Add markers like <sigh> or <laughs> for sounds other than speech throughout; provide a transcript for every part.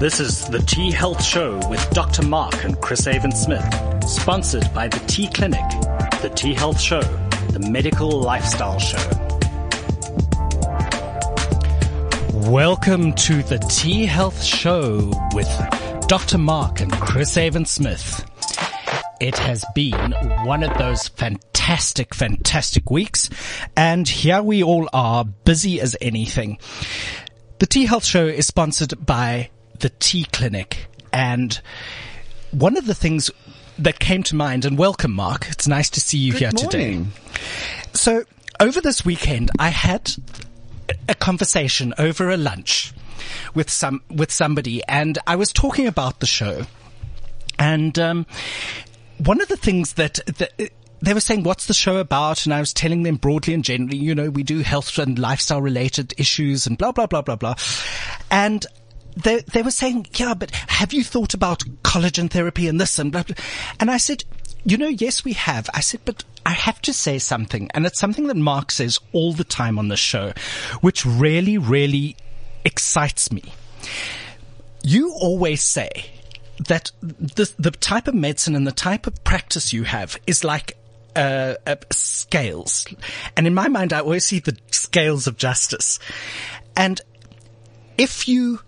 This is the T Health Show with Dr. Mark and Chris Avon Smith, sponsored by the T Clinic, the T Health Show, the medical lifestyle show. Welcome to the T Health Show with Dr. Mark and Chris Avon Smith. It has been one of those fantastic, fantastic weeks, and here we all are, busy as anything. The T Health Show is sponsored by the T Clinic. And one of the things that came to mind, and welcome, Mark. It's nice to see you Good here morning. today. So over this weekend, I had a conversation over a lunch with some, with somebody and I was talking about the show and, um, one of the things that, that they were saying, what's the show about? And I was telling them broadly and generally, you know, we do health and lifestyle related issues and blah, blah, blah, blah, blah. And they, they were saying, yeah, but have you thought about collagen therapy and this and blah, blah. And I said, you know, yes, we have. I said, but I have to say something. And it's something that Mark says all the time on the show, which really, really excites me. You always say that the, the type of medicine and the type of practice you have is like uh, uh, scales. And in my mind, I always see the scales of justice. And if you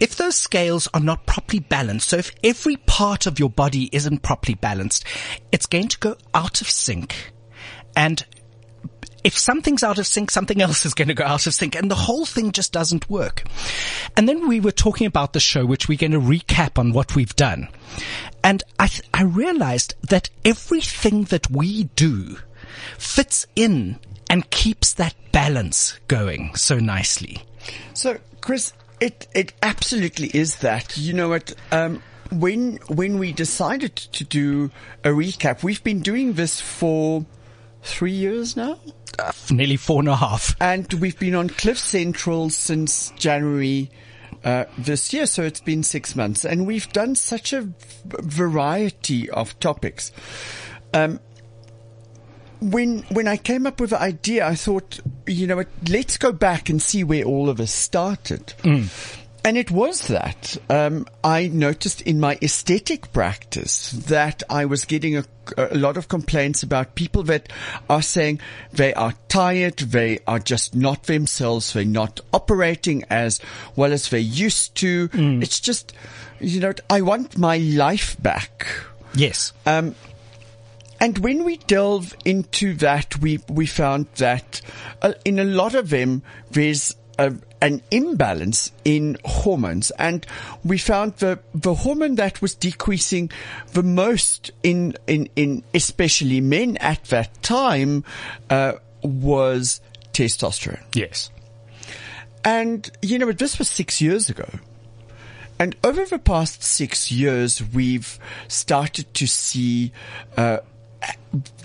if those scales are not properly balanced, so if every part of your body isn't properly balanced, it's going to go out of sync. And if something's out of sync, something else is going to go out of sync and the whole thing just doesn't work. And then we were talking about the show, which we're going to recap on what we've done. And I, th- I realized that everything that we do fits in and keeps that balance going so nicely. So, Chris, it it absolutely is that. You know what? Um, when when we decided to do a recap, we've been doing this for three years now, Uh, nearly four and a half. and we've been on Cliff Central since January. Uh, this year, so it's been six months, and we've done such a v- variety of topics. Um, when when I came up with the idea, I thought, you know, what, let's go back and see where all of us started. And it was that um, I noticed in my aesthetic practice that I was getting a, a lot of complaints about people that are saying they are tired, they are just not themselves, they're not operating as well as they used to. It's just, you know, I want my life back. Yes. Um, and when we delve into that, we we found that uh, in a lot of them there's a, an imbalance in hormones, and we found the the hormone that was decreasing the most in in in especially men at that time uh, was testosterone. Yes. And, you know, this was six years ago. And over the past six years, we've started to see uh,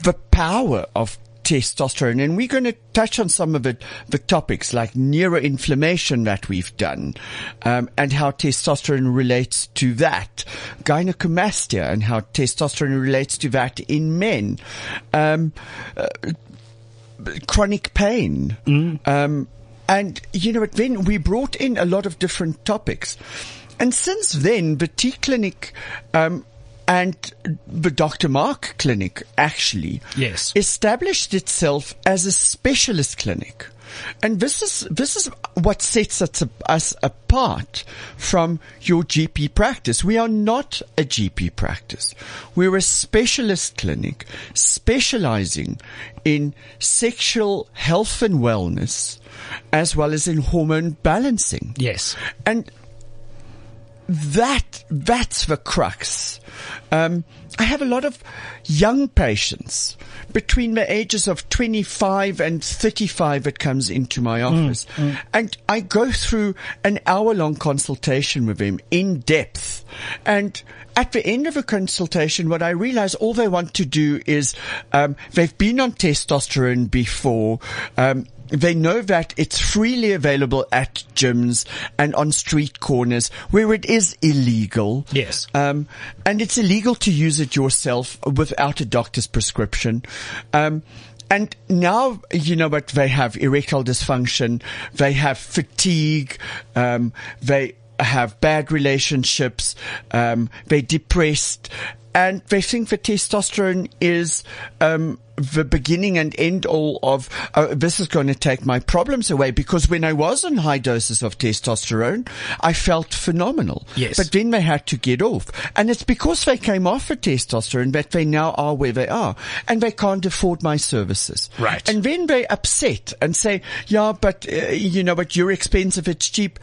the power of testosterone. And we're going to touch on some of the, the topics like neuroinflammation that we've done um, and how testosterone relates to that, gynecomastia and how testosterone relates to that in men. Um, chronic pain. Um, and you know, then we brought in a lot of different topics. And since then, the T Clinic, um, and the Dr. Mark Clinic actually Yes. established itself as a specialist clinic. And this is, this is what sets us, us apart from your GP practice. We are not a GP practice. We're a specialist clinic specializing in sexual health and wellness as well as in hormone balancing. Yes. And that that's the crux. Um, I have a lot of young patients between the ages of 25 and 35 that comes into my office. And I go through an hour long consultation with him in depth. And at the end of a consultation, what I realize all they want to do is, um, they've been on testosterone before, um, they know that it's freely available at gyms and on street corners where it is illegal. Yes. Um, and it's illegal to use it yourself without a doctor's prescription. Um, and now, you know what, they have erectile dysfunction, they have fatigue, um, they, have bad relationships, um, they're depressed, and they think that testosterone is um, the beginning and end all of uh, this is going to take my problems away because when I was on high doses of testosterone, I felt phenomenal. Yes. But then they had to get off. And it's because they came off the testosterone that they now are where they are. And they can't afford my services. Right. And then they upset and say, yeah, but, uh, you know, but you're expensive, it's cheap.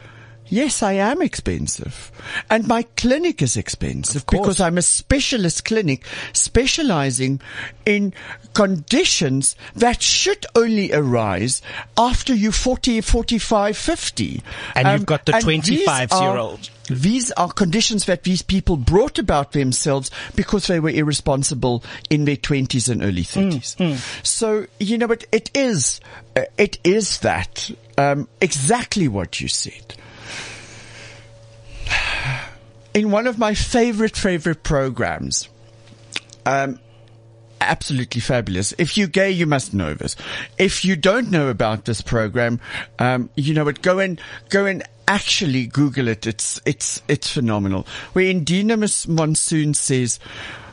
Yes, I am expensive. And my clinic is expensive because I'm a specialist clinic specializing in conditions that should only arise after you're 40, 45, 50. And you've got the 25-year-old. These are conditions that these people brought about themselves because they were irresponsible in their 20s and early 30s. So, you know, it, it is, uh, it is that, um, exactly what you said in one of my favorite, favorite programs. Um, absolutely fabulous. If you're gay, you must know this. If you don't know about this program, um, you know what, go and, go and actually Google it. It's, it's, it's phenomenal. Where Edina Monsoon says,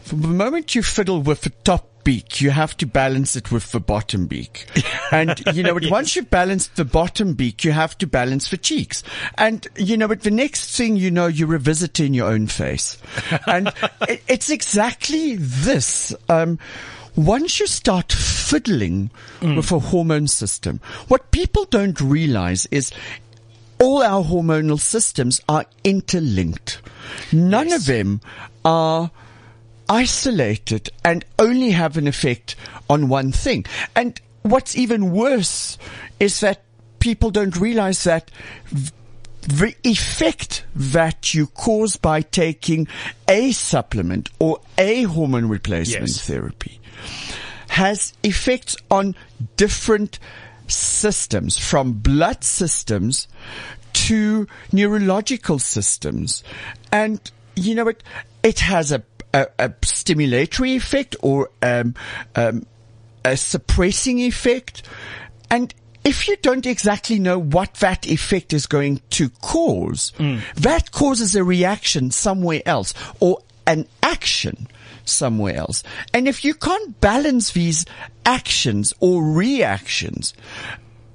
from the moment you fiddle with the top beak, you have to balance it with the bottom beak. <laughs> And, you know, what, once you balance the bottom beak, you have to balance the cheeks. And, you know, but the next thing you know, you're revisiting your own face. And <laughs> it, it's exactly this. Um, once you start fiddling with a hormone system, what people don't realize is all our hormonal systems are interlinked. None of them are isolated and only have an effect on one thing. And what's even worse is that people don't realize that the effect that you cause by taking a supplement or a hormone replacement Yes. therapy has effects on different systems from blood systems to neurological systems. And you know, it, it has a, a, a stimulatory effect or, um, um, a suppressing effect. And if you don't exactly know what that effect is going to cause, that causes a reaction somewhere else or an action somewhere else. And if you can't balance these actions or reactions,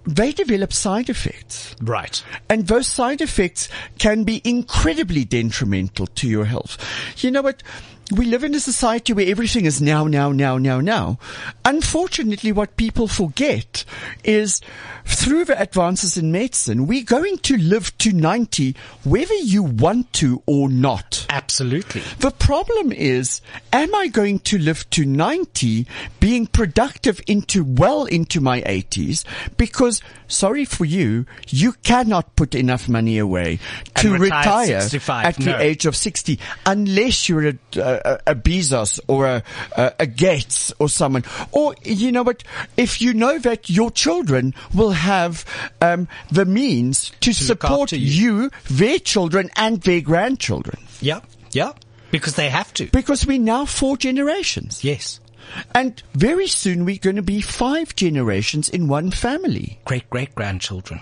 they develop side effects. Right. And those side effects can be incredibly detrimental to your health. You know what? We live in a society where everything is now, now, now, now, now. Unfortunately, what people forget is through the advances in medicine, we're going to live to 90 whether you want to or not. Absolutely. The problem is, am I going to live to 90 being productive into well into my 80s? Because, sorry for you, you cannot put enough money away to retire at retire 65, at the age of 60 unless you're a, uh, a, a Bezos or a, a, a Gates or someone. Or, you know what, if you know that your children will have um, the means to, look support you. you, their children and their grandchildren. Yeah. Yeah. Because they have to. Because we're now four generations. Yes. And very soon we're going to be five generations in one family. Great great grandchildren.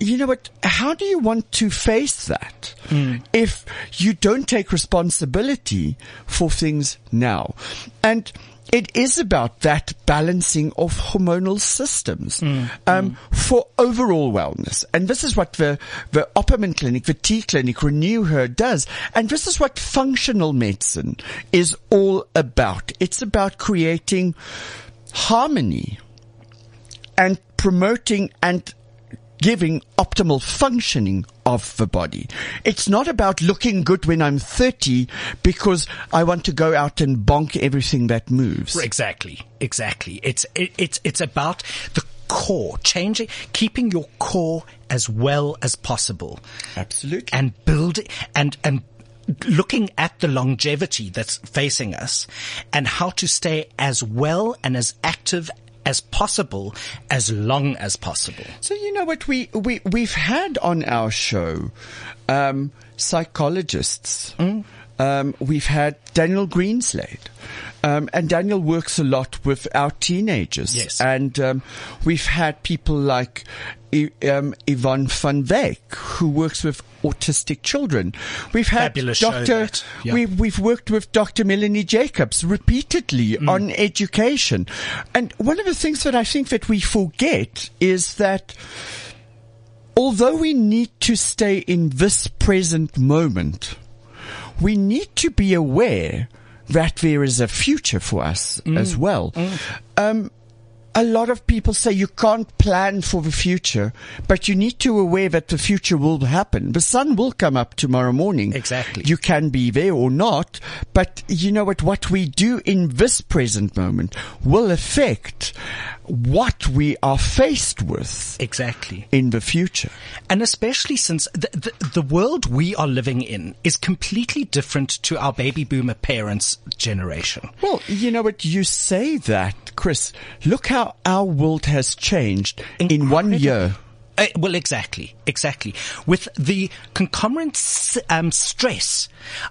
You know what? How do you want to face that hmm. if you don't take responsibility for things now? And it is about that balancing of hormonal systems hmm. um, hmm. for overall wellness. And this is what the, the Opperman Clinic, the T Clinic, Renew Her does. And this is what functional medicine is all about. It's about creating harmony and promoting and giving optimal functioning of the body. It's not about looking good when I'm 30 because I want to go out and bonk everything that moves. Exactly. Exactly. It's it, it's it's about the core, changing, keeping your core as well as possible. Absolutely. and building and and looking at the longevity that's facing us and how to stay as well and as active as possible as long as possible. So you know what we we we've had on our show, um, psychologists. Um, we've had Daniel Greenslade. Um, and Daniel works a lot with our teenagers. Yes. And um, we've had people like I- um, Yvonne van Wyk, who works with autistic children. We've had Fabulous Dr. Yeah. We've, we've worked with Dr. Melanie Jacobs repeatedly Mm. on education. And one of the things that I think that we forget is that although we need to stay in this present moment, we need to be aware that there is a future for us Mm. as well. Um, a lot of people say you can't plan for the future, but you need to aware that the future will happen. The sun will come up tomorrow morning. Exactly. You can be there or not, but you know what? What we do in this present moment will affect what we are faced with Exactly. in the future. And especially since the, the, the world we are living in is completely different to our baby boomer parents' generation. Well, you know what? You say that, Chris. Look how our world has changed in one year. Uh, well, exactly, exactly. With the concomitant s- um, stress,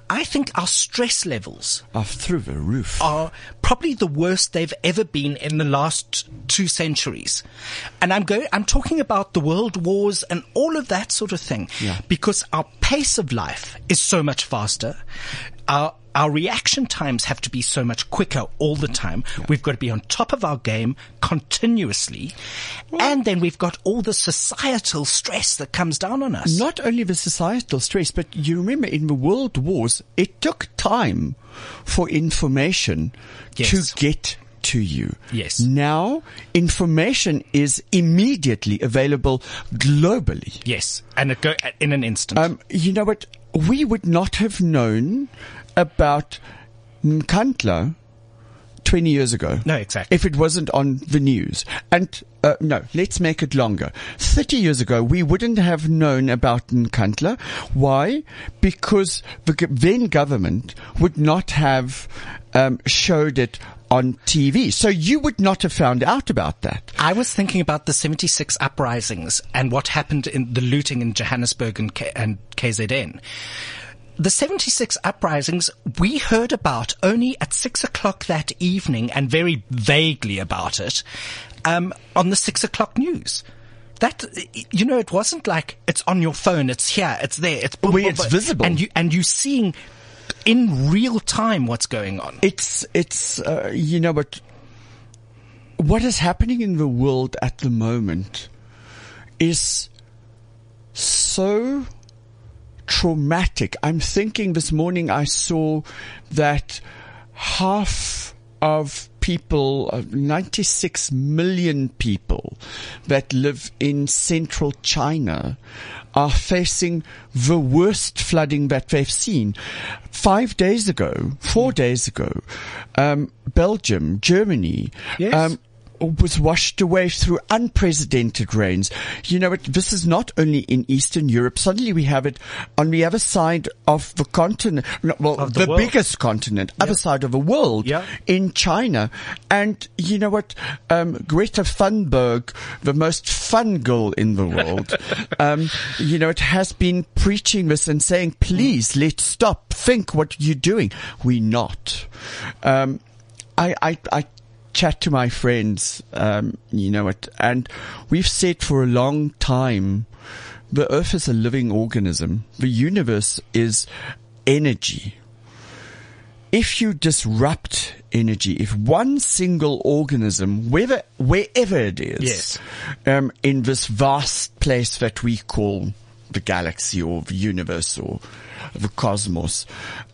I think our stress levels Are through the roof. are probably the worst they've ever been in the last two centuries. And I'm going, I'm talking about the world wars and all of that sort of thing. Yeah. Because our pace of life is so much faster. Our, our reaction times have to be so much quicker all the time. We've got to be on top of our game continuously. and then we've got all the societal stress that comes down on us. Not only the societal stress, but you remember in the world wars, it took time for information Yes. to get to you. Yes. Now, information is immediately available globally. yes. And it go in an instant. Um, you know what? We would not have known about Nkandla 20 years ago. No, exactly. If it wasn't on the news. And, uh, no, let's make it longer. 30 years ago, we wouldn't have known about Nkandla. Why? Because the then government would not have, um, showed it on TV. So you would not have found out about that. I was thinking about the 76 uprisings and what happened in the looting in Johannesburg and, K- and KZN. The 76 uprisings we heard about only at six o'clock that evening and very vaguely about it, um, on the six o'clock news. That, you know, it wasn't like it's on your phone, it's here, it's there, it's, boom, boom, it's boom, visible. And you, and you seeing in real time what's going on. It's, it's, uh, you know but what is happening in the world at the moment is so traumatic. I'm thinking this morning I saw that half of people, uh, 96 million people that live in central China are facing the worst flooding that they've seen. Five days ago, four days ago, um, Belgium, Germany, Yes. um, was washed away through unprecedented rains. You know, it, this is not only in Eastern Europe. Suddenly we have it on the other side of the continent, well, Of the the, biggest continent, other side of the world, Yeah. in China. And you know what? Um, Greta Thunberg, the most fun girl in the world, <laughs> um, you know, it has been preaching this and saying, please, let's stop, think what you're doing. We're not. Um, I, I, I chat to my friends, um, you know it, and we've said for a long time, the earth is a living organism. The universe is energy. If you disrupt energy, if one single organism, whether, wherever it is, Yes. um, in this vast place that we call the galaxy or the universe or the cosmos,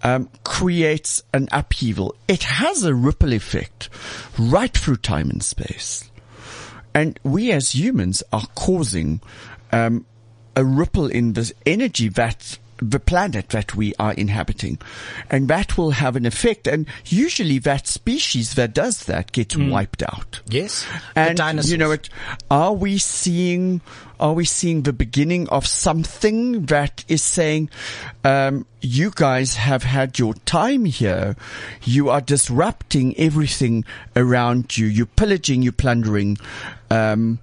um, creates an upheaval, it has a ripple effect right through time and space. And we as humans are causing um, a ripple in this energy that the planet that we are inhabiting. And that will have an effect. And usually that species that does that gets wiped out. Yes. And dinosaurs. you know it, are we seeing, are we seeing the beginning of something that is saying, um, you guys have had your time here. You are disrupting everything around you. You're pillaging, you're plundering. Um,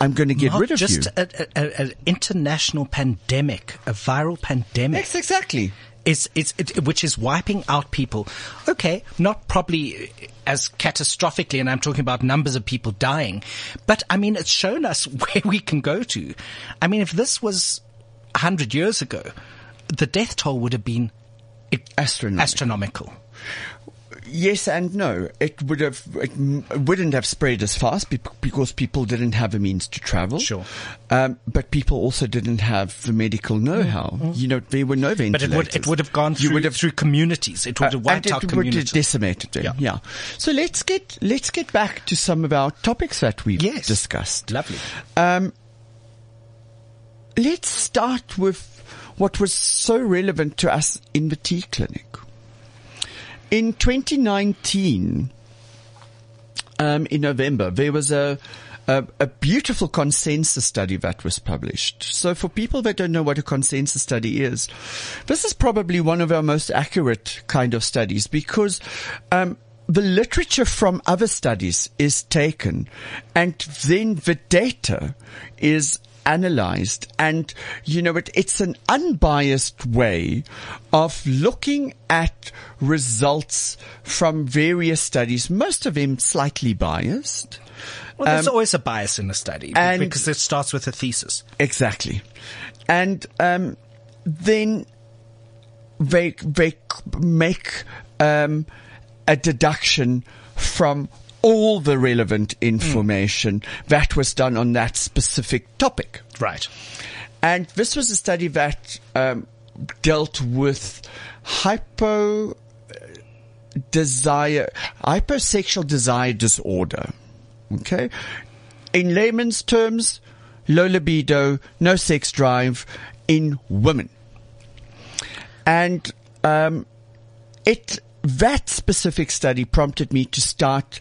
I'm going to get Not rid of just you. a- an international pandemic, a viral pandemic. Yes, exactly. is is it, which is wiping out people. Okay, not probably as catastrophically, and I'm talking about numbers of people dying, but I mean it's shown us <laughs> where we can go to. I mean, if this was 100 years ago, the death toll would have been Astronomical. astronomical. Yes and no. It would have, it wouldn't have spread as fast because people didn't have a means to travel. Sure. Um, but people also didn't have the medical know-how. You know, there were no Mm-hmm. But it would, it would have gone You through, would have through communities. It would have Uh, wiped and out it would have decimated them. Yeah. Yeah. So let's get let's get back to some of our topics that we've Yes. discussed. Lovely. Um, let's start with what was so relevant to us in the T clinic. In 2019, um, in November, there was a, a a beautiful consensus study that was published. So for people that don't know what a consensus study is, this is probably one of our most accurate kind of studies because um, the literature from other studies is taken and then the data is analyzed and you know it, it's an unbiased way of looking at results from various studies most of them slightly biased Well, there's always a bias in a study and- because it starts with a thesis. Exactly. And um, then they they make um, a deduction from all the relevant information that was done on that specific topic. Right. And this was a study that um, dealt with hypo desire, hypersexual desire disorder. Okay. In layman's terms, low libido, no sex drive in women. And, um, it, that specific study prompted me to start,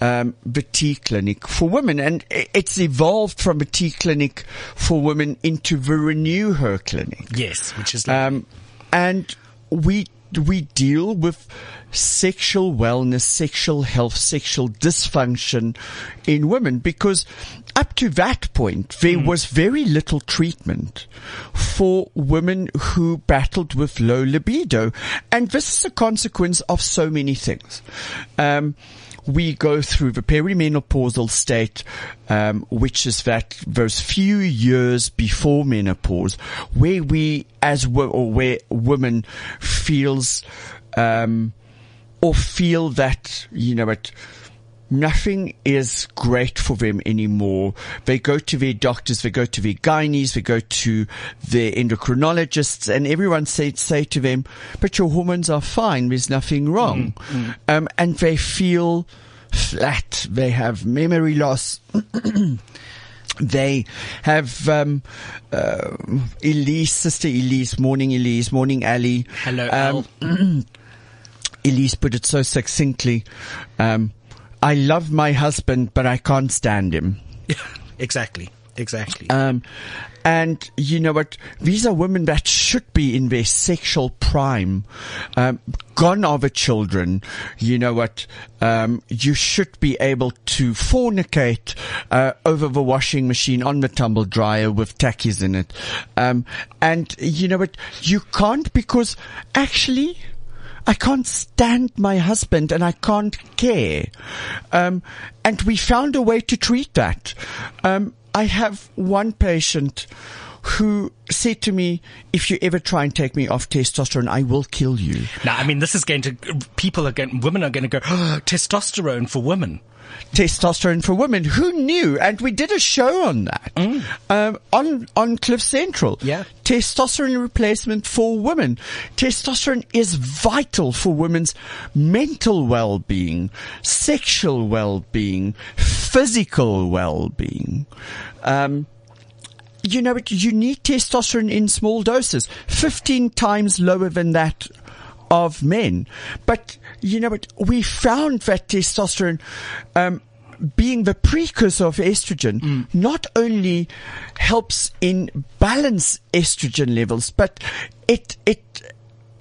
um, the T clinic for women and it's evolved from a T clinic for women into the renew her clinic. Yes, which is Um, and we we deal with sexual wellness, sexual health, sexual dysfunction in women? Because up to that point there was very little treatment for women who battled with low libido, and this is a consequence of so many things. Um, we go through the perimenopausal state, um, which is that those few years before menopause, where we, as wo- or where women feels, um, or feel that you know it. Nothing is great for them anymore. They go to their doctors, they go to their gynaes, they go to their endocrinologists, and everyone say say to them, "But your hormones are fine. There's nothing wrong," Um, and they feel flat. They have memory loss. <clears throat> They have um, uh, Elise, sister Elise, morning Elise, morning Ali. Hello, Um, <clears throat> Elise put it so succinctly. Um, I love my husband, but I can't stand him. <laughs> exactly. Exactly. Um, and you know what? These are women that should be in their sexual prime. Um, gone are the children. You know what? Um, you should be able to fornicate uh, over the washing machine on the tumble dryer with tackies in it. Um, and you know what? You can't because actually. I can't stand my husband and I can't care. Um, and we found a way to treat that. Um, I have one patient who said to me, if you ever try and take me off testosterone, I will kill you. now, I mean, this is going to, people are going, women are going to go, oh, testosterone for women. Testosterone for women. Who knew? And we did a show on that um, on on Cliff Central. Yeah. testosterone replacement for women. Testosterone is vital for women's mental well-being, sexual well-being, physical well-being. Um, you know, you need testosterone in small doses, 15 times lower than that of men. But, you know, what we found that testosterone, um, being the precursor of estrogen, not only helps in balance estrogen levels, but it, it,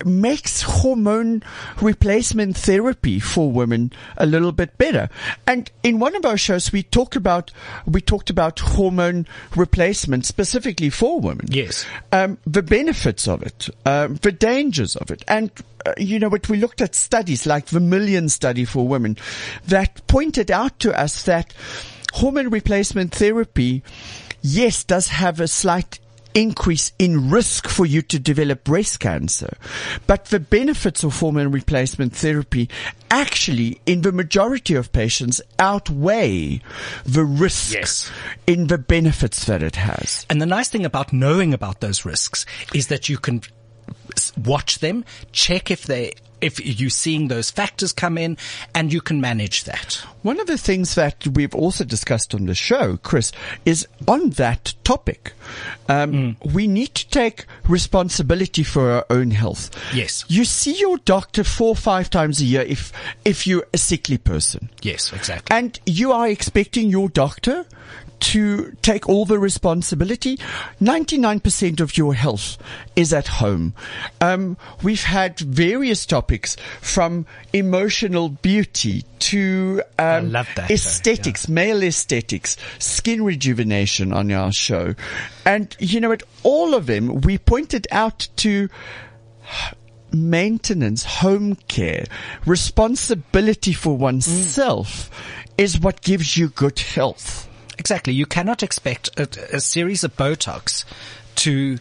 makes hormone replacement therapy for women a little bit better. And in one of our shows, we talked about, we talked about hormone replacement specifically for women. Yes. Um, the benefits of it, um, the dangers of it. And, uh, you know, what we looked at studies like the Million study for women that pointed out to us that hormone replacement therapy, yes, does have a slight increase in risk for you to develop breast cancer. But the benefits of hormone replacement therapy actually, in the majority of patients, outweigh the risks Yes. in the benefits that it has. And the nice thing about knowing about those risks is that you can watch them, check if they, if you're seeing those factors come in and you can manage that. One of the things that we've also discussed on the show, Chris, is on that topic. Um, We need to take responsibility for our own health. Yes. You see your doctor four or five times a year if, if you're a sickly person. Yes, exactly. And you are expecting your doctor to take all the responsibility. 99% of your health is at home. Um, we've had various topics from emotional beauty to um, that, though, aesthetics, male aesthetics, skin rejuvenation on our show. And you know at All of them, we pointed out to maintenance, home care, responsibility for oneself is what gives you good health. Exactly. You cannot expect a, a series of Botox to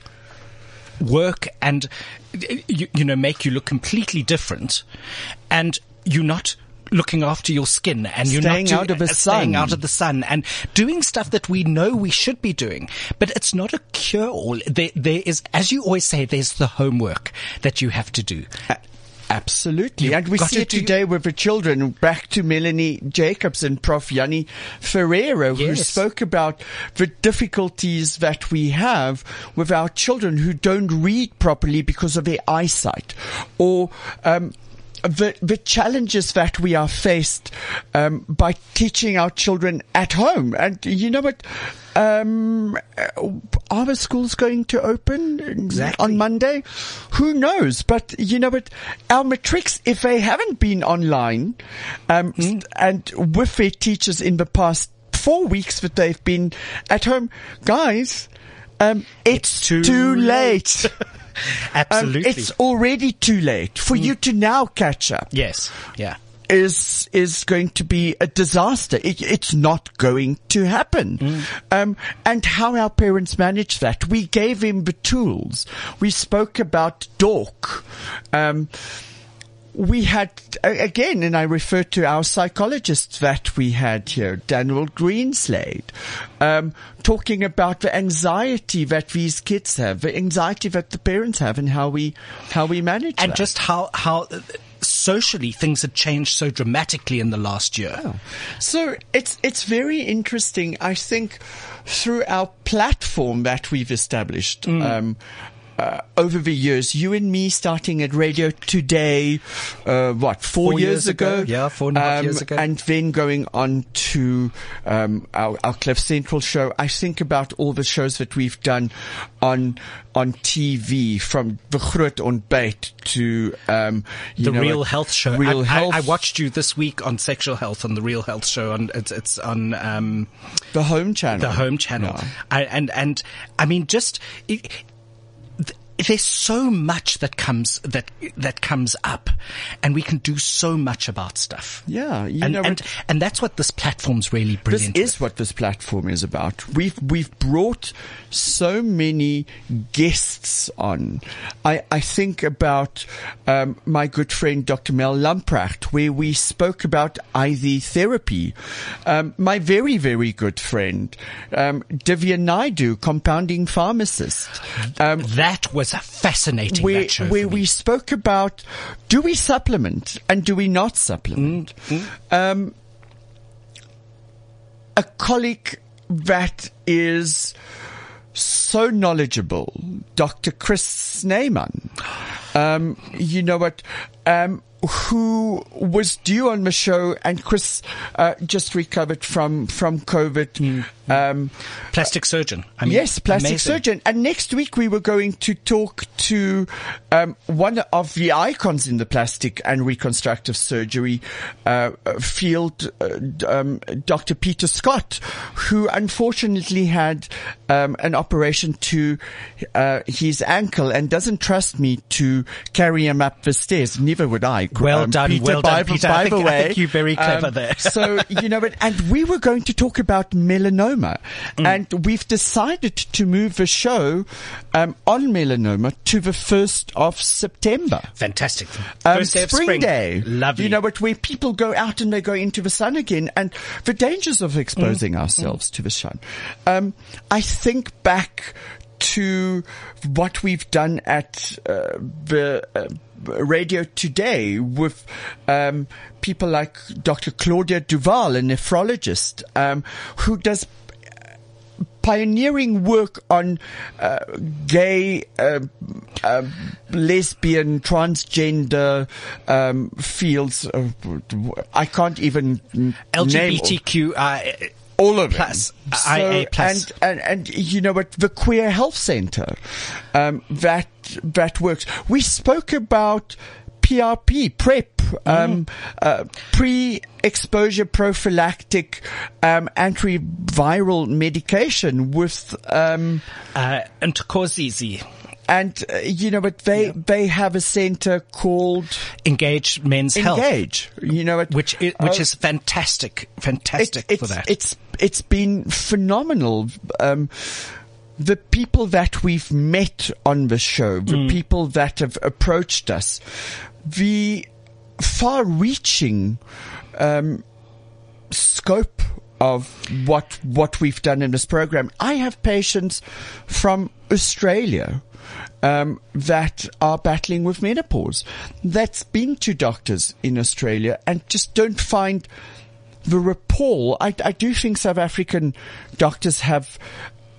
work and, you, you know, make you look completely different and you're not looking after your skin and you're Staying not out of the uh, staying sun. out of the sun and doing stuff that we know we should be doing. But it's not a cure all. There, there is, as you always say, there's the homework that you have to do. Uh, Absolutely. You've and we see it today with the children. Back to Melanie Jacobs and Prof. Yanni Ferreira, who spoke about the difficulties that we have with our children who don't read properly because of their eyesight or, um, the, the challenges that we are faced um, by teaching our children at home. And you know what? Um, are the schools going to open Exactly. on Monday? Who knows? But you know what? Our matrics, if they haven't been online, um, and with their teachers in the past four weeks that they've been at home, guys, um, it's, too too, late. Um, <laughs> <laughs> Absolutely. it's already too late for you to now catch up. yes. Yeah. Is is going to be a disaster. It, it's not going to happen. Um, and how our parents managed that, we gave him the tools. We spoke about Dork. Um, we had again, and I refer to our psychologist that we had here, Daniel Greenslade, um, talking about the anxiety that these kids have, the anxiety that the parents have, and how we how we manage it. and that. just how how uh, socially things have changed so dramatically in the last year. Oh. So it's it's very interesting. I think through our platform that we've established. Um, uh, over the years, you and me starting at Radio Today, uh, what, four, Four years, years ago. Yeah, four and a half years ago. And then going on to um, our, our Cliff Central show. I think about all the shows that we've done on on TV, from The Groot Ontbyt to um, you The know, Real Health Show. Real I, Health. I, I watched you this week on sexual health on the Real Health Show. On it's, it's on um, the Home Channel. the Home Channel. I, and and I mean, just it, there's so much that comes that that comes up, and we can do so much about stuff. Yeah, you and know, and, and that's what this platform's really brilliant. This is what this platform is about. We've we've brought so many guests on. I I think about um, my good friend Dr. Mel Lamprecht, where we spoke about IV therapy. Um, my very very good friend um, Divya Naidu, compounding pharmacist. Um, that was fascinating. where, where we spoke about do we supplement and do we not supplement? Mm-hmm. Um, a colleague that is so knowledgeable, Dr. Chris Sneyman. Um, you know what? Um, who was due on the show and Chris, uh, just recovered from, from COVID. Um, plastic surgeon. I mean, Yes, plastic amazing. surgeon. And next week we were going to talk to um, one of the icons in the plastic and reconstructive surgery uh, field, uh, um, Dr. Peter Scott, who unfortunately had um, an operation to uh, his ankle and doesn't trust me to carry him up the stairs. Neither would I, academic. Well um, done, Peter, well by, done, Peter. By I think- the I think you're very clever um, there. <laughs> so you know, but, and we were going to talk about melanoma, Mm. and we've decided to move the show um, on melanoma to the first of September. Fantastic. Um, First day of spring, spring. day. Lovely. You know, but where people go out and they go into the sun again and the dangers of exposing Mm. ourselves to the sun. Um, I think back to what we've done at uh, the uh, radio today with um, people like Dr. Claudia Duval, a nephrologist, um, who does pioneering work on uh, gay, uh, uh, lesbian, transgender um, fields. Uh, I can't even name LGBTQI. All of plus, them. IA plus. And, and, and you know what? The Queer Health Center, um, that, that works. We spoke about PRP, PrEP, um, uh, pre-exposure prophylactic, um, antiviral medication with, um, Uh, and uh, you know, but they, they have a center called Engage Men's Health. Engage. You know, it, Which is, which uh, is fantastic, fantastic it's, for that. It's it's been phenomenal. Um, the people that we've met on the show, the Mm. people that have approached us, the far-reaching um, scope of what what we've done in this program. I have patients from Australia um, that are battling with menopause, that's been to doctors in Australia and just don't find the rapport. I, I do think South African doctors have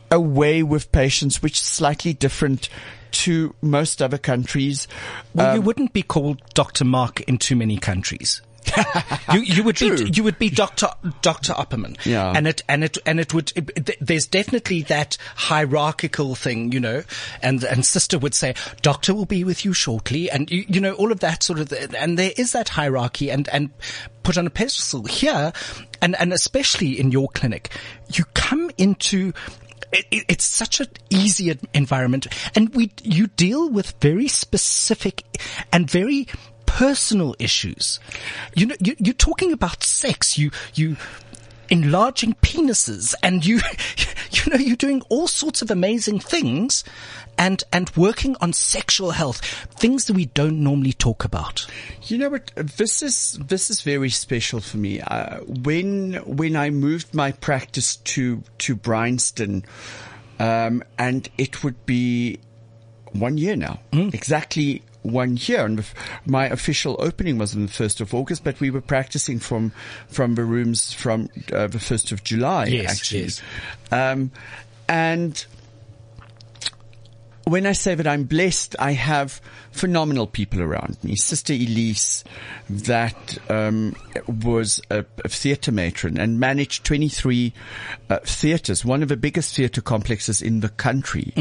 a way with patients which is slightly different to most other countries. well, you Um, wouldn't be called Dr. Mark in too many countries. <laughs> you, you would True. be you would be Doctor Doctor Opperman, Yeah. and it and it and it would. It, there's definitely that hierarchical thing, you know, and and Sister would say, "Doctor will be with you shortly," and you, you know all of that sort of, and there is that hierarchy, and and put on a pedestal here, and and especially in your clinic, you come into it, it- it's such an easy environment and we, you deal with very specific and very personal issues. You know, you, you're talking about sex. You, you, enlarging penises and you, <laughs> you know, you're doing all sorts of amazing things and, and working on sexual health, things that we don't normally talk about. You know what? This is this is very special for me. Uh, when when I moved my practice to to Bryanston, um, and it would be one year now, exactly one year. And my official opening was on the first of August, but we were practicing from from the rooms from uh, the first of July. Yes, actually, yes. Um, and when I say that I'm blessed, I have phenomenal people around me. Sister Elise, that um, was a, a theatre matron and managed 23 uh, theatres, one of the biggest theatre complexes in the country,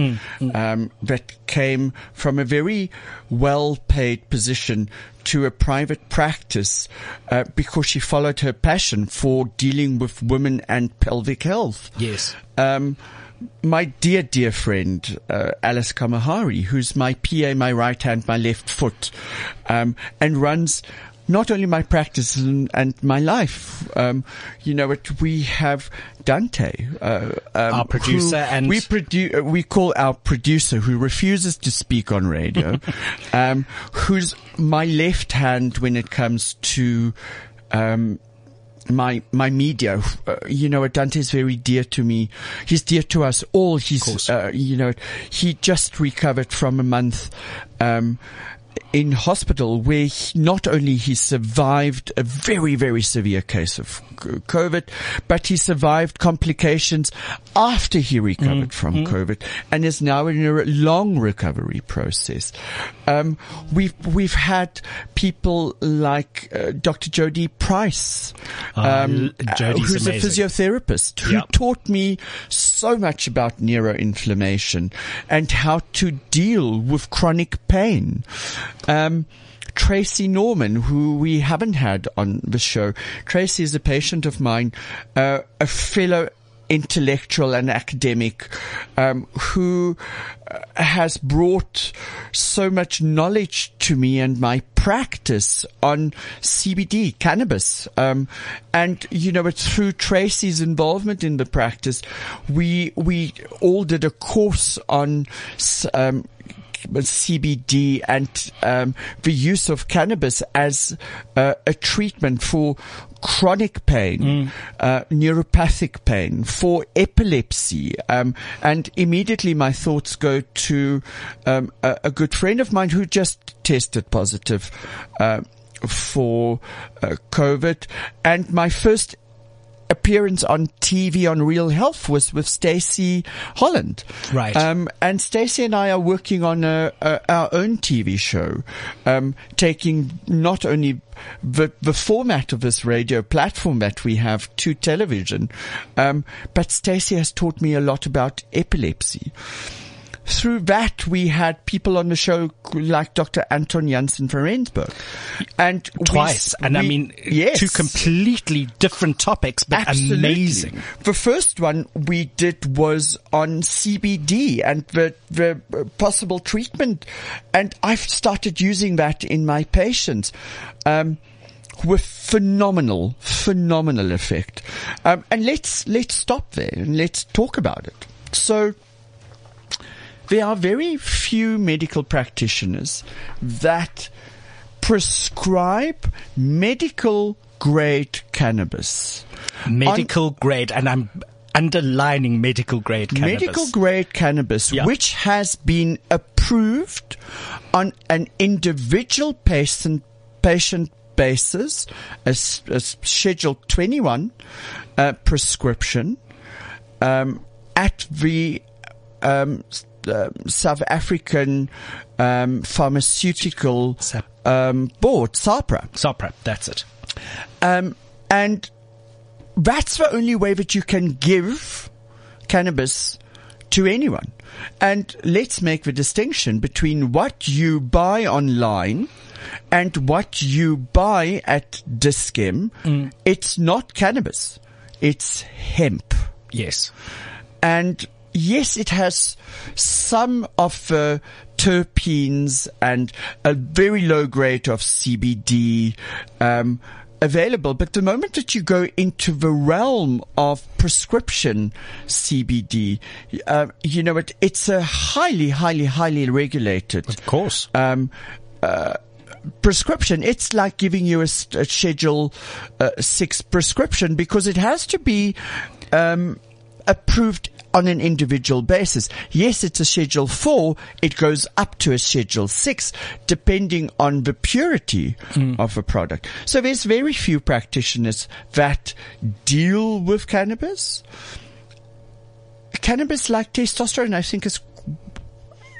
Um, that came from a very well-paid position to a private practice uh, because she followed her passion for dealing with women and pelvic health. Yes. Um, my dear, dear friend, uh, Alice Kamahari, who's my PA, my right hand, my left foot, um, and runs not only my practice and, and my life. Um, you know, it, we have Dante, uh, um, Our producer and- we produ- uh, we call our producer who refuses to speak on radio, <laughs> um, who's my left hand when it comes to, um, my my media. Uh, you know, Dante is very dear to me. He's dear to us all. He's uh, you know he just recovered from a month. Um, in hospital where he, not only he survived a very, very severe case of COVID, but he survived complications after he recovered from COVID and is now in a long recovery process. Um, we've, we've had people like uh, Dr. Jody Price, Ah, um, Jodie's who's a physiotherapist who Yep. taught me so much about neuroinflammation and how to deal with chronic pain. Um, Tracy Norman, who we haven't had on the show. Tracy is a patient of mine, uh, a fellow intellectual and academic um, who uh, has brought so much knowledge to me and my practice on CBD, cannabis. Um, and, you know, through Tracy's involvement in the practice, we, we all did a course on, um, CBD and um, the use of cannabis as uh, a treatment for chronic pain, mm. uh, neuropathic pain, for epilepsy. Um, and immediately my thoughts go to um, a, a, good friend of mine who just tested positive. Uh, for uh, COVID. And my first appearance on TV on Real Health was with Stacey Holland. Right. Um, and Stacey and I are working on a, a, our own TV show, um, taking not only the, the format of this radio platform that we have to television, um, but Stacey has taught me a lot about epilepsy through that, we had people on the show like Dr. Anton Janse van Rensburg. And twice. We, and we, I mean, yes. two completely different topics, but Absolutely. amazing. The first one we did was on CBD and the, the possible treatment. And I've started using that in my patients. Um, with phenomenal, phenomenal effect. Um, and let's, let's stop there and let's talk about it. So, there are very few medical practitioners that prescribe medical grade cannabis. Medical On, grade, and I'm underlining medical grade cannabis. Medical grade cannabis, yeah. which has been approved on an individual patient patient basis as, as Schedule 21 uh, prescription um, at the um, uh, South African um, Pharmaceutical um, Board, SAHPRA. SAHPRA, that's it. Um, and that's the only way that you can give cannabis to anyone. And let's make the distinction between what you buy online and what you buy at Dis-Chem. Mm. It's not cannabis. It's hemp. Yes. And yes, it has some of the terpenes and a very low grade of CBD, um, available. But the moment that you go into the realm of prescription CBD, uh, you know, it, it's a highly, highly, highly regulated. Of course. Um, uh, prescription. It's like giving you a, a schedule uh, six prescription because it has to be um, approved on an individual basis. Yes, it's a schedule four. It goes up to a schedule six, depending on the purity mm. of a product. So there's very few practitioners that deal with cannabis. Cannabis, like testosterone, I think is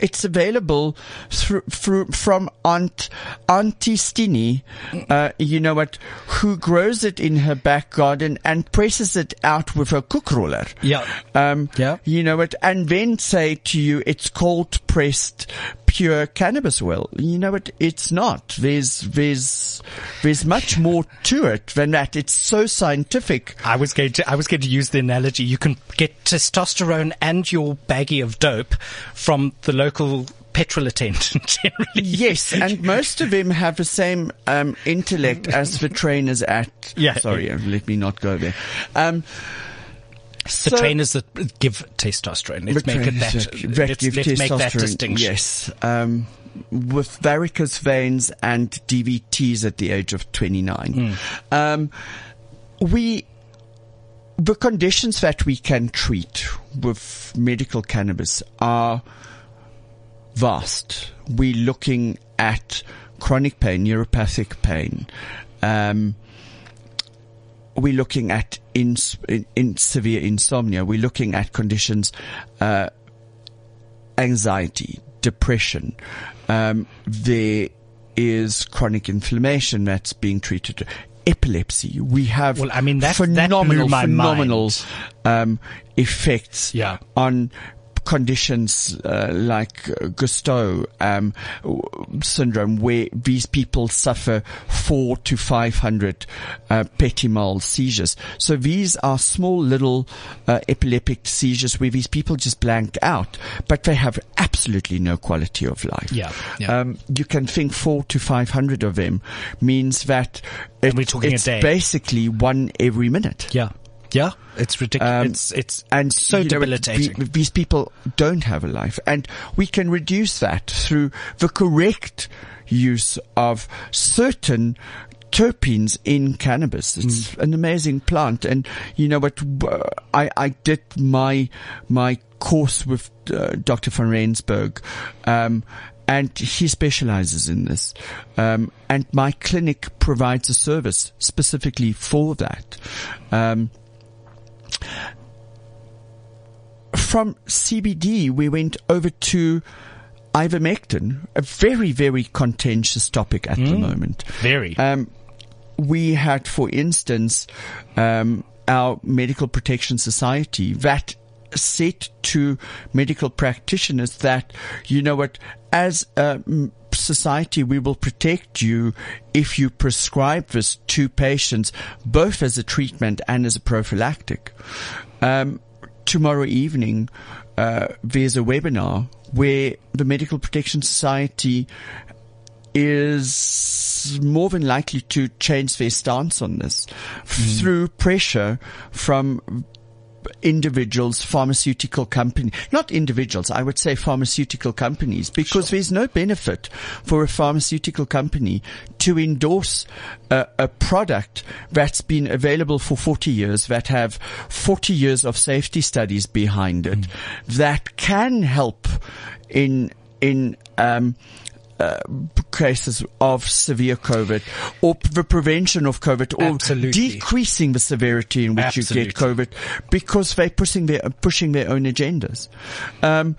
it's available through, through from Aunt Auntie Stini, uh, you know what, who grows it in her back garden and presses it out with her cook roller. Yeah. Um, yeah. You know what, and then say to you, it's cold pressed pure cannabis oil. You know what? It's not. There's, there's, there's much more to it than that. It's so scientific. I was going to, I was going to use the analogy. You can get testosterone and your baggie of dope from the local petrol attendant. <laughs> Yes, and most of them have the same um, intellect as the trainers at. Yeah. Sorry, let me not go there. Um, the trainers that give testosterone. Let's make it that. that let's, let's make that distinction. Yes. Um, with varicose veins and DVTs at the age of 29. Mm. Um, we, the conditions that we can treat with medical cannabis are vast. We're looking at chronic pain, neuropathic pain, um, we're looking at in, in, in, severe insomnia. We're looking at conditions, uh, anxiety, depression. Um, there is chronic inflammation that's being treated. Epilepsy. We have well, I mean, that, phenomenal, that phenomenal um, effects yeah. on conditions uh, like uh, Gastaut um, syndrome, where these people suffer four to five hundred uh, petit mal seizures. So these are small little uh, epileptic seizures where these people just blank out, but they have absolutely no quality of life. Yeah, yeah. Um, you can think four to five hundred of them means that it, we're talking a it's basically one every minute. Yeah. Yeah. It's ridiculous. Um, it's, it's and so you know, debilitating. the- these people don't have a life, and we can reduce that through the correct use of certain terpenes in cannabis. It's Hmm. an amazing plant, and you know what? I I did my my course with uh, Dr. van Rensburg. Um, and he specializes in this. Um, and my clinic provides a service specifically for that. Um, from CBD, we went over to ivermectin, a very, very contentious topic at the moment. Very. Um, we had, for instance, um, our Medical Protection Society that said to medical practitioners that, you know what, as a mm, society, we will protect you if you prescribe this to patients, both as a treatment and as a prophylactic. Um, tomorrow evening, uh, there's a webinar where the Medical Protection Society is more than likely to change their stance on this through pressure from individuals, pharmaceutical company, not individuals, I would say pharmaceutical companies, because there's no benefit for a pharmaceutical company to endorse a, a product that's been available for 40 years, that have 40 years of safety studies behind it, that can help in, in, um, uh, cases of severe COVID or p- the prevention of COVID or Absolutely. decreasing the severity in which you get COVID because they're pushing their, pushing their own agendas. Um,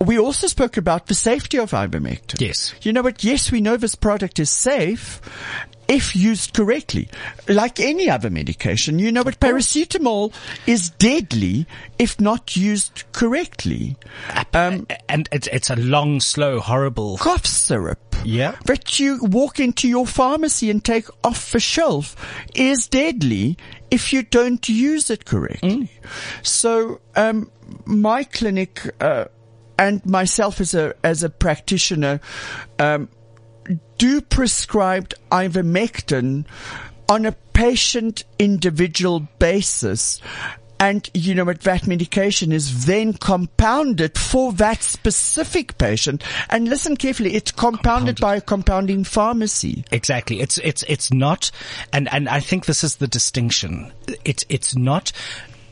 we also spoke about the safety of ivermectin. Yes. You know what? Yes, we know this product is safe if used correctly. Like any other medication, you know what? Paracetamol is deadly if not used correctly. Um, and it's, it's a long, slow, horrible. cough syrup Yeah. that you walk into your pharmacy and take off the shelf is deadly if you don't use it correctly. So, um, my clinic, uh, and myself as a, as a practitioner, um, do prescribed ivermectin on a patient individual basis. And you know what, that medication is then compounded for that specific patient. And listen carefully, it's compounded, by a compounding pharmacy. Exactly. It's, it's, it's not, and, and I think this is the distinction. It's, it's not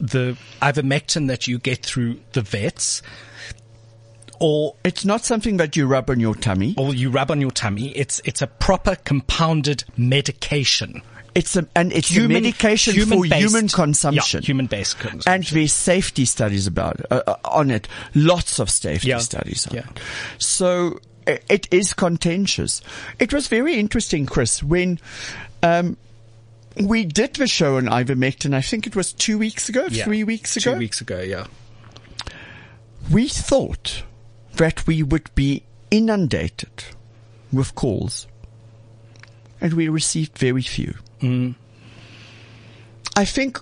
the ivermectin that you get through the vets or It's not something that you rub on your tummy. or you rub on your tummy. It's it's a proper compounded medication. It's a, and it's a medication for human-based- human consumption. Yeah, human based consumption. and there's safety studies about uh, uh, on it. Lots of safety Yeah. studies on Yeah. it. So it is contentious. It was very interesting, Chris, when um, we did the show on ivermectin. I think it was two weeks ago, Yeah. three weeks ago. Two weeks ago, yeah. We thought that we would be inundated with calls, and we received very few. I think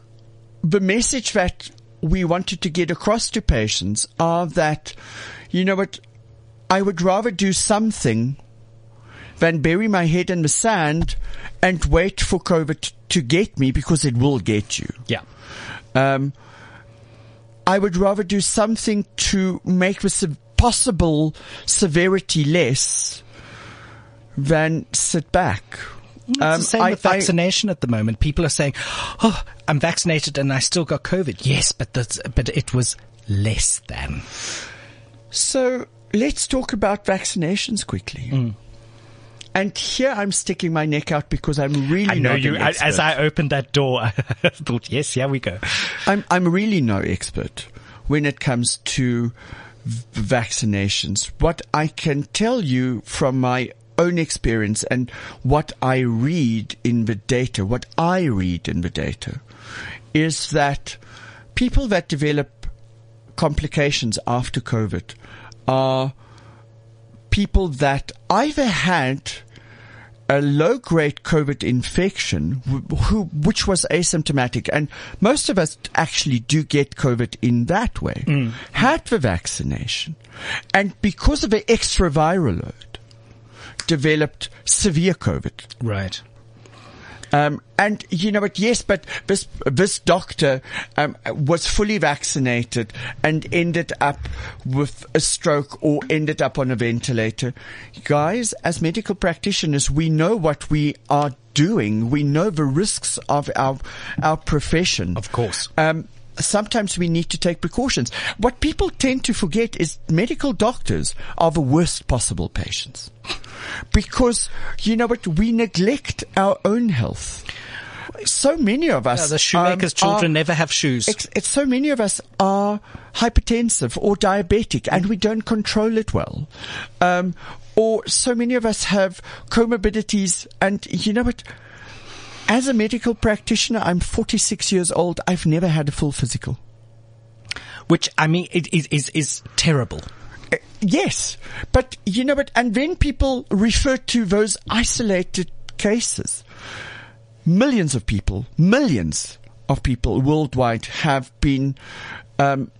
the message that we wanted to get across to patients are that, you know what, I would rather do something than bury my head in the sand and wait for COVID to get me because it will get you. Yeah. Um, I would rather do something to make the possible severity less than sit back. It's the same Um, I- with I- vaccination at the moment. People are saying, "Oh, I'm vaccinated and I still got COVID." Yes, but that's, but it was less than. So let's talk about vaccinations quickly. Mm. And here I'm sticking my neck out because I'm really I know you. I, as I opened that door, <laughs> I thought, "Yes, here we go." I'm I'm really no expert when it comes to vaccinations. What I can tell you from my own experience and what I read in the data, what I read in the data, is that people that develop complications after COVID are people that either had a low grade COVID infection, who, which was asymptomatic, and most of us actually do get COVID in that way, mm. had the vaccination, and because of the extra viral load, developed severe COVID. Right. Um, and you know what? Yes, but this this doctor um, was fully vaccinated and ended up with a stroke or ended up on a ventilator. Guys, as medical practitioners, we know what we are doing. We know the risks of our our profession. Of course. Um, sometimes we need to take precautions. What people tend to forget is medical doctors are the worst possible patients because you know what? We neglect our own health. So many of us. Yeah, the shoemaker's um, children are, never have shoes. It's, it's so many of us are hypertensive or diabetic and we don't control it well. Um, or so many of us have comorbidities and you know what? As a medical practitioner, I'm 46 years old. I've never had a full physical. Which, I mean, it is, is, is terrible. Yes, but you know what? And then people refer to those isolated cases. Millions of people, millions of people worldwide have been um,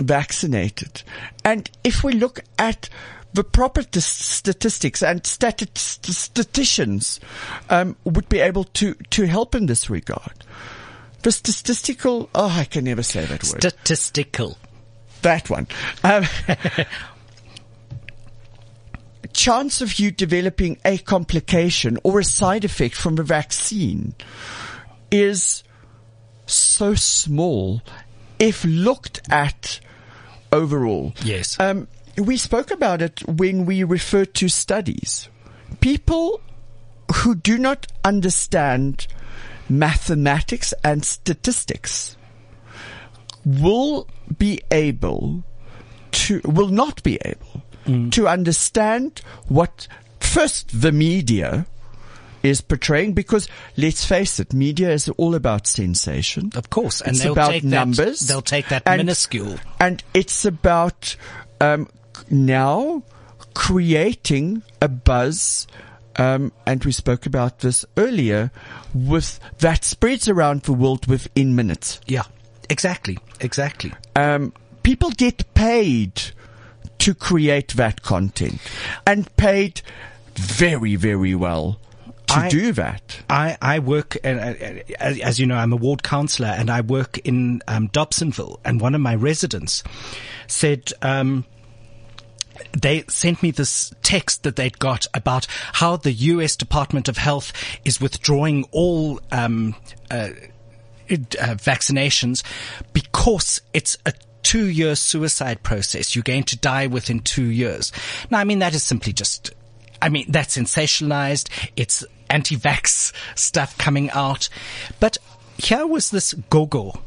vaccinated. And if we look at the proper t- statistics and stati- statisticians um, would be able to, to help in this regard. The statistical, oh, I can never say that word. Statistical. That one. Um, <laughs> chance of you developing a complication or a side effect from a vaccine is so small if looked at overall. Yes. Um, we spoke about it when we referred to studies. People who do not understand mathematics and statistics will be able to, will not be able mm. to understand what first the media is portraying because let's face it, media is all about sensation. Of course. And it's about numbers. That, they'll take that and, minuscule. And it's about, um, now creating a buzz um, and we spoke about this earlier, with that spreads around the world within minutes. Yeah, exactly, exactly. Um, people get paid to create that content and paid very, very well to I, do that. I, I work, uh, as you know, I'm a ward councillor and I work in um, Dobsonville and one of my residents said, um, they sent me this text that they'd got about how the U.S. Department of Health is withdrawing all um, uh, uh, vaccinations because it's a two year suicide process. You're going to die within two years. Now, I mean, that is simply just, I mean, that's sensationalized. It's anti-vax stuff coming out. But here was this gogo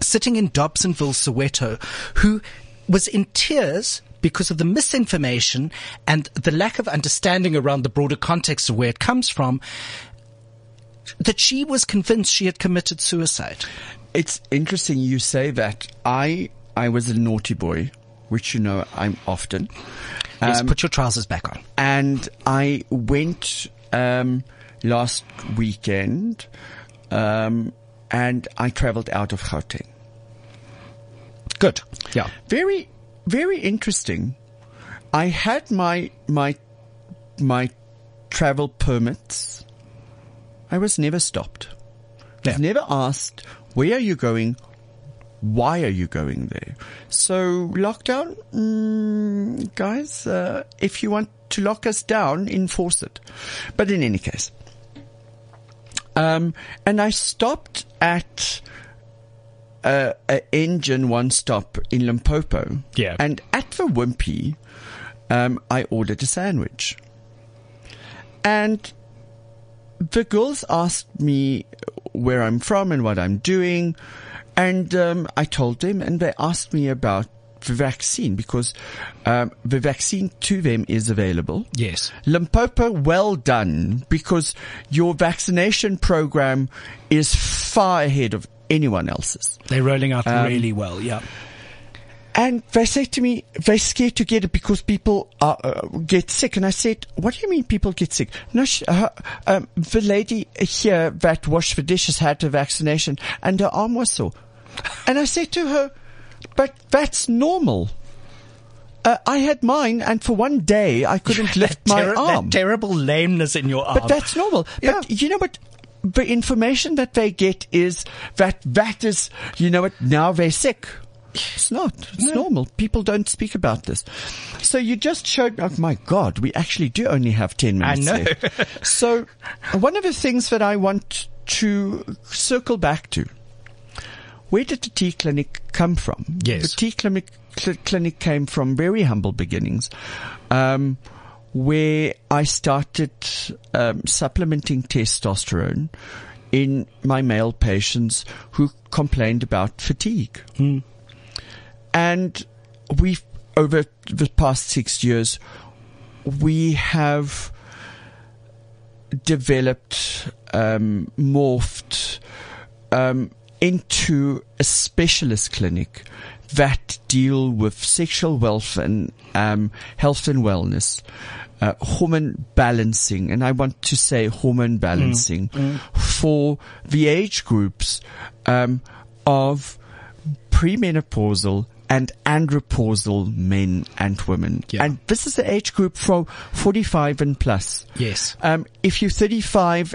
sitting in Dobsonville, Soweto, who was in tears because of the misinformation and the lack of understanding around the broader context of where it comes from that she was convinced she had committed suicide. It's interesting you say that. I I was a naughty boy, which you know I'm often. Yes, um, put your trousers back on. And I went um, last weekend, um, and I travelled out of Gauteng. Good. Yeah. Very, very interesting. I had my my my travel permits. I was never stopped. Was never asked, where are you going? Why are you going there? So lockdown, mm, guys, uh, if you want to lock us down, enforce it. But in any case, um, and I stopped at uh, an Engen one stop in Limpopo. Yeah. And at the Wimpy, um, I ordered a sandwich. And the girls asked me where I'm from and what I'm doing. And um, I told them, and they asked me about the vaccine because um, the vaccine to them is available. Yes. Limpopo, well done because your vaccination program is far ahead of anyone else's. They're rolling out um, really well. Yeah. And they say to me, they're scared to get it because people are, uh, get sick. And I said, what do you mean people get sick? No, she, uh, um, the lady here that washed the dishes had a vaccination and her arm was sore. And I said to her, but that's normal. Uh, I had mine, and for one day I couldn't <laughs> lift my arm. That terrible lameness in your arm. But that's normal. Yeah. But you know what? The information that they get is that that is, you know what? Now they're sick. It's not. It's normal. People don't speak about this. So you just showed, oh my God, we actually do only have 10 minutes. I know. <laughs> so one of the things that I want to circle back to, where did the T clinic come from? Yes. The T clinic, cl- clinic came from very humble beginnings. Um, where I started um, supplementing testosterone in my male patients who complained about fatigue. And we've, over the past six years, we have developed, um, morphed, um, into a specialist clinic that deal with sexual wealth and um, health and wellness, uh, hormone balancing, and I want to say hormone balancing for the age groups um, of premenopausal and andropausal men and women. Yeah. And this is the age group from 45 and plus. Yes. Um, if you're 35,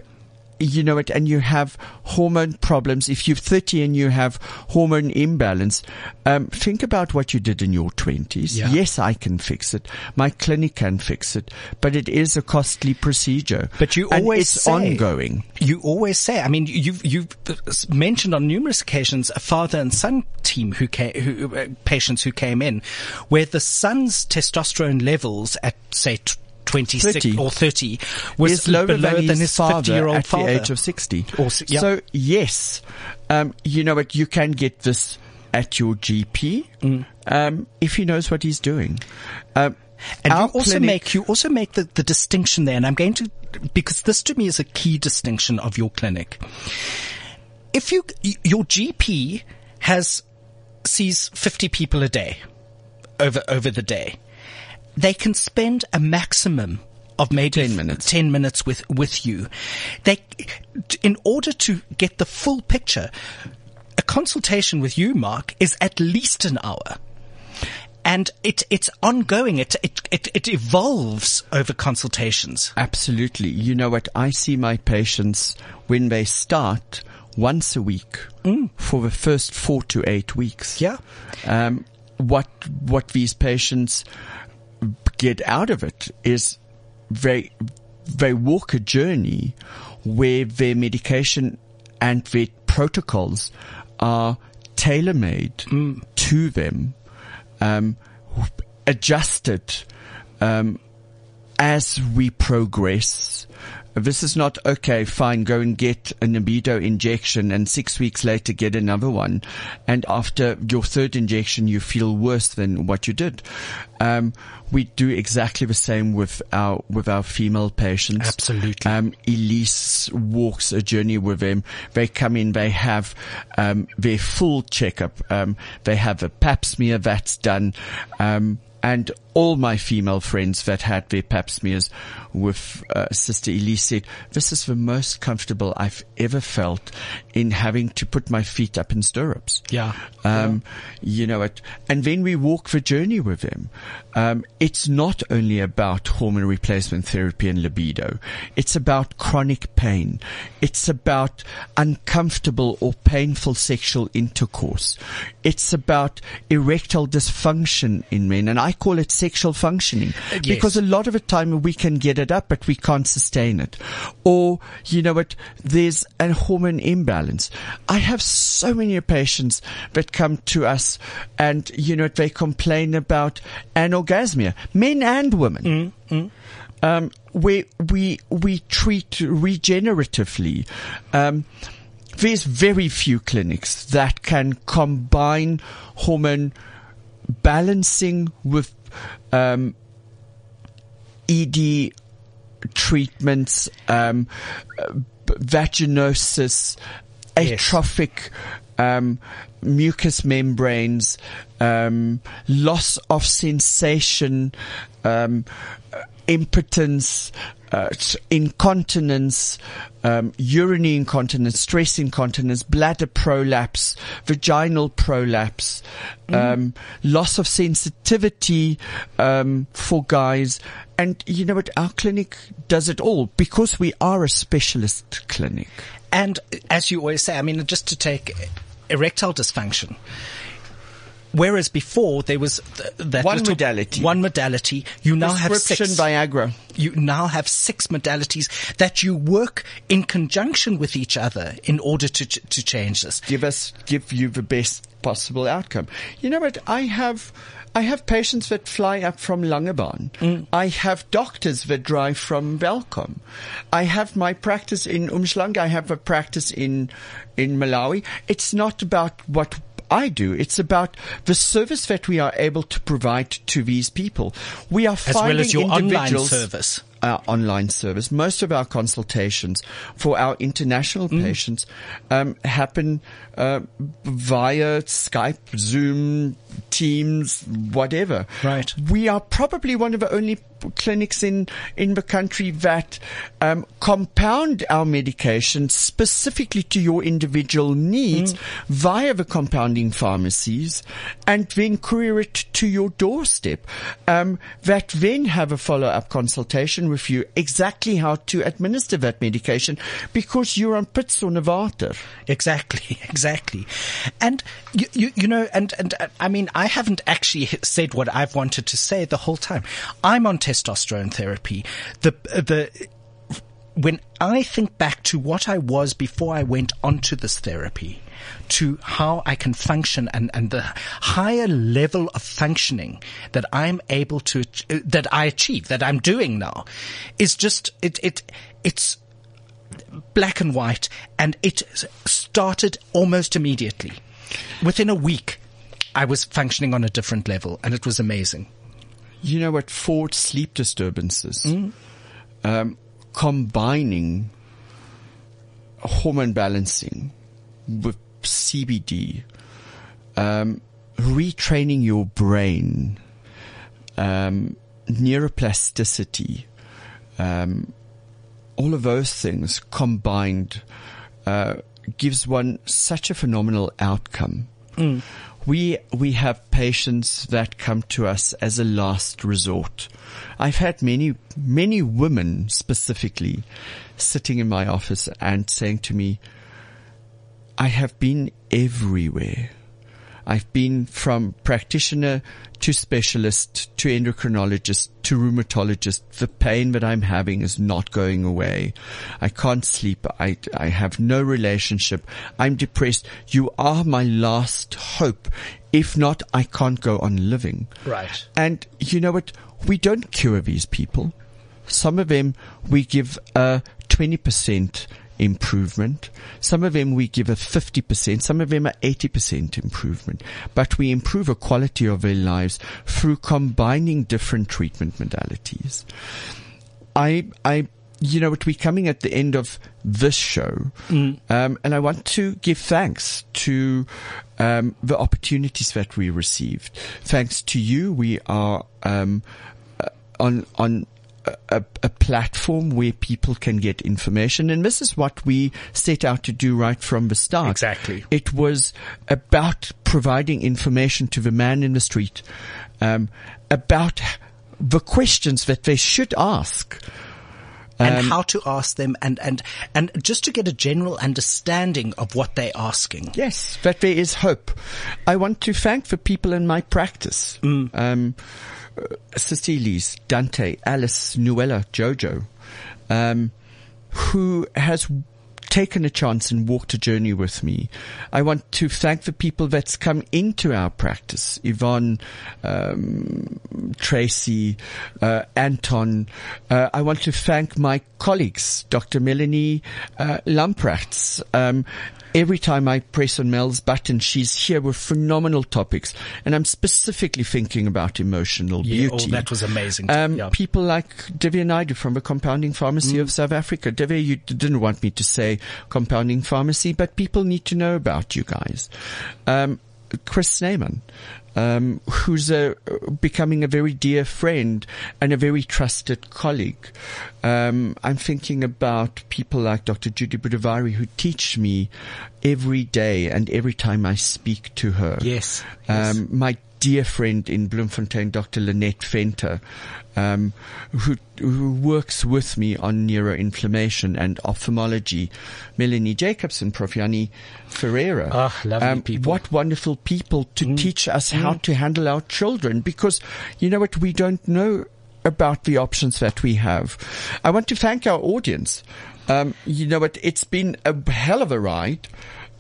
you know it, and you have hormone problems, if you're 30 and you have hormone imbalance, um, think about what you did in your 20s. Yeah. Yes, I can fix it. My clinic can fix it, but it is a costly procedure. But you always it's say- ongoing. You always say, I mean, you've, you've mentioned on numerous occasions a father and son team who came, who, uh, patients who came in where the son's testosterone levels at, say, t- 26 30. or 30 was is lower below than, his, his 50 father year old at father. the age of 60. Or yeah. So yes, um, you know what, you can get this at your GP, Mm. um, if he knows what he's doing. Um, And you also clinic- make you also make the, the distinction there, and I'm going to because this to me is a key distinction of your clinic. If you your GP has sees 50 people a day over over the day, they can spend a maximum of maybe 10 minutes. 10 minutes with with you. They in order to get the full picture, a consultation with you, Mark, is at least an hour and it it's ongoing. It it it, it evolves over consultations. Absolutely. You know what? I see my patients when they start once a week for the first four to eight weeks. Mm. Yeah. Um, what what these patients get out of it is they they walk a journey where their medication and their protocols are tailor made to them, um, adjusted um, as we progress. This is not okay, fine, go and get a libido injection and six weeks later get another one. And after your third injection, you feel worse than what you did. Um, we do exactly the same with our, with our female patients. Absolutely. Um, Elise walks a journey with them. They come in, they have, um, their full checkup. Um, they have a pap smear that's done. Um, and all my female friends that had their pap smears with uh, Sister Elise said, this is the most comfortable I've ever felt in having to put my feet up in stirrups. Yeah. Um, you know it. And then we walk the journey with them. Um, it's not only about hormone replacement therapy and libido. It's about chronic pain. It's about uncomfortable or painful sexual intercourse. It's about erectile dysfunction in men. And I call it sexual functioning yes. because a lot of the time we can get it up, but we can't sustain it. Or, you know what, there's a hormone imbalance. I have so many patients that come to us and, you know, they complain about anorgasmia, men and women. Um, where we, we treat regeneratively. Um, there's very few clinics that can combine hormone balancing with um, ED treatments, um, vaginosis, Yes. atrophic um, mucous membranes, um, loss of sensation, um, impotence, uh, incontinence, um, urinary incontinence, stress incontinence, bladder prolapse, vaginal prolapse, um, loss of sensitivity um, for guys. And you know what? Our clinic does it all because we are a specialist clinic. And as you always say, I mean, just to take erectile dysfunction. Whereas before there was th- that One modality. one modality. You now have six. Viagra. you now have six modalities that you work in conjunction with each other in order to ch- to change this. give us give you the best possible outcome. You know what? I have I have patients that fly up from Langebaan. Mm. I have doctors that drive from Belcom. I have my practice in Umhlanga. I have a practice in in Malawi. It's not about what I do. It's about the service that we are able to provide to these people. We are As finding well as your online individuals- service. Our online service. Most of our consultations for our international Mm. patients um, happen uh, via Skype, Zoom, Teams, whatever. Right. We are probably one of the only clinics in in the country that um, compound our medication specifically to your individual needs Mm. via the compounding pharmacies, and then courier it to your doorstep. Um, that then have a follow up consultation with you exactly how to administer that medication because you're on pits or Novartis. Exactly, <laughs> exactly. And you, you, you know, and, and uh, I mean, I haven't actually said what I've wanted to say the whole time. I'm on testosterone therapy. The, uh, the, when I think back to what I was before I went onto this therapy, to how I can function and, and the higher level of functioning that I'm able to, uh, that I achieve, that I'm doing now, is just, it, it, it's, black and white, and it started almost immediately. Within a week, I was functioning on a different level, and it was amazing. You know what? For sleep disturbances, um, combining hormone balancing with CBD, um, retraining your brain, um, neuroplasticity, um, all of those things combined uh, gives one such a phenomenal outcome. We we have patients that come to us as a last resort. I've had many many women specifically sitting in my office and saying to me, "I have been everywhere." I've been from practitioner to specialist to endocrinologist to rheumatologist. The pain that I'm having is not going away. I can't sleep. I, I have no relationship. I'm depressed. You are my last hope. If not, I can't go on living. Right. And you know what? We don't cure these people. Some of them we give uh, a 20% improvement. Some of them we give a 50%. Some of them are 80% improvement. But we improve the quality of their lives through combining different treatment modalities. I, I, you know what, we're coming at the end of this show, um, and I want to give thanks to um, the opportunities that we received. Thanks to you, we are um, uh, on on a, a platform where people can get information, and this is what we set out to do right from the start. Exactly. It was about providing information to the man in the street um, about the questions that they should ask. And Um, how to ask them, and, and, and just to get a general understanding of what they're asking. Yes, that there is hope. I want to thank the people in my practice. Um, uh, Cecilis, Dante, Alice, Nuella, Jojo, um, who has taken a chance and walked a journey with me. I want to thank the people that's come into our practice. Yvonne, um, Tracy, uh, Anton. Uh, I want to thank my colleagues, Dr. Melanie uh, Lamprechts, um, every time I press on Mel's button, she's here with phenomenal topics. And I'm specifically thinking about emotional Yeah, beauty. oh, that was amazing. Um, Yeah. People like Divya Naidu from the Compounding Pharmacy Mm. of South Africa. Divya, you didn't want me to say Compounding Pharmacy, but people need to know about you guys. Um, Chris Sneyman, um, who's a, becoming a very dear friend and a very trusted colleague. Um, I'm thinking about people like Dr. Judy Budavari who teach me every day and every time I speak to her. Yes, yes. Um, my dear friend in Bloemfontein, Dr. Lynette Fenter, um, who, who works with me on neuroinflammation and ophthalmology, Melanie Jacobson, Profiani Ferreira. Ah, lovely people. Mm. What wonderful people to teach us how to handle our children because you know what? We don't know about the options that we have. I want to thank our audience. Um, you know what? It's been a hell of a ride.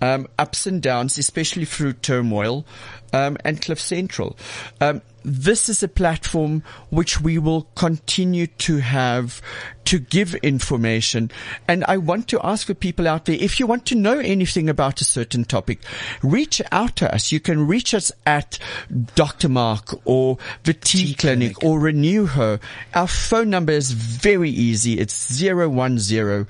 Um, ups and downs, especially through turmoil, um, and Cliff Central. Um, this is a platform which we will continue to have to give information. And I want to ask the people out there, if you want to know anything about a certain topic, reach out to us. You can reach us at Dr. Mark or the T, Clinic, or Renew Her. Our phone number is very easy. It's 010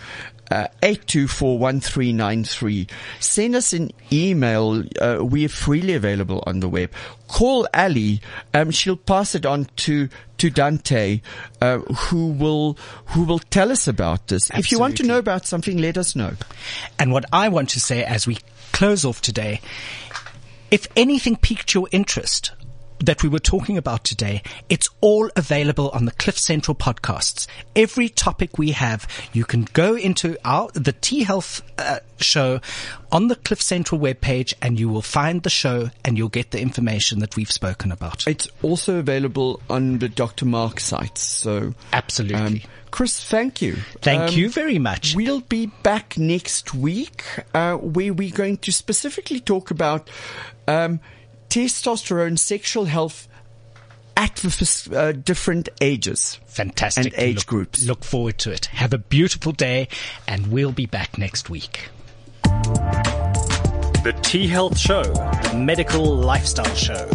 uh, 8241393. Send us an email. Uh, we are freely available on the web. Call Ali. Um, she'll pass it on to, to Dante, uh, who will, who will tell us about this. If you want to know about something, let us know. And what I want to say as we close off today, if anything piqued your interest that we were talking about today, it's all available on the Cliff Central podcasts. Every topic we have, you can go into our, the T Health uh, show on the Cliff Central webpage and you will find the show and you'll get the information that we've spoken about. It's also available on the Dr. Mark sites. So, Absolutely. um, Chris, thank you. Thank Um, you very much. We'll be back next week, uh, where we're going to specifically talk about um, testosterone, sexual health at the uh, different ages. Fantastic. and age look, groups. Look forward to it. Have a beautiful day and we'll be back next week. The T Health Show, the medical lifestyle show.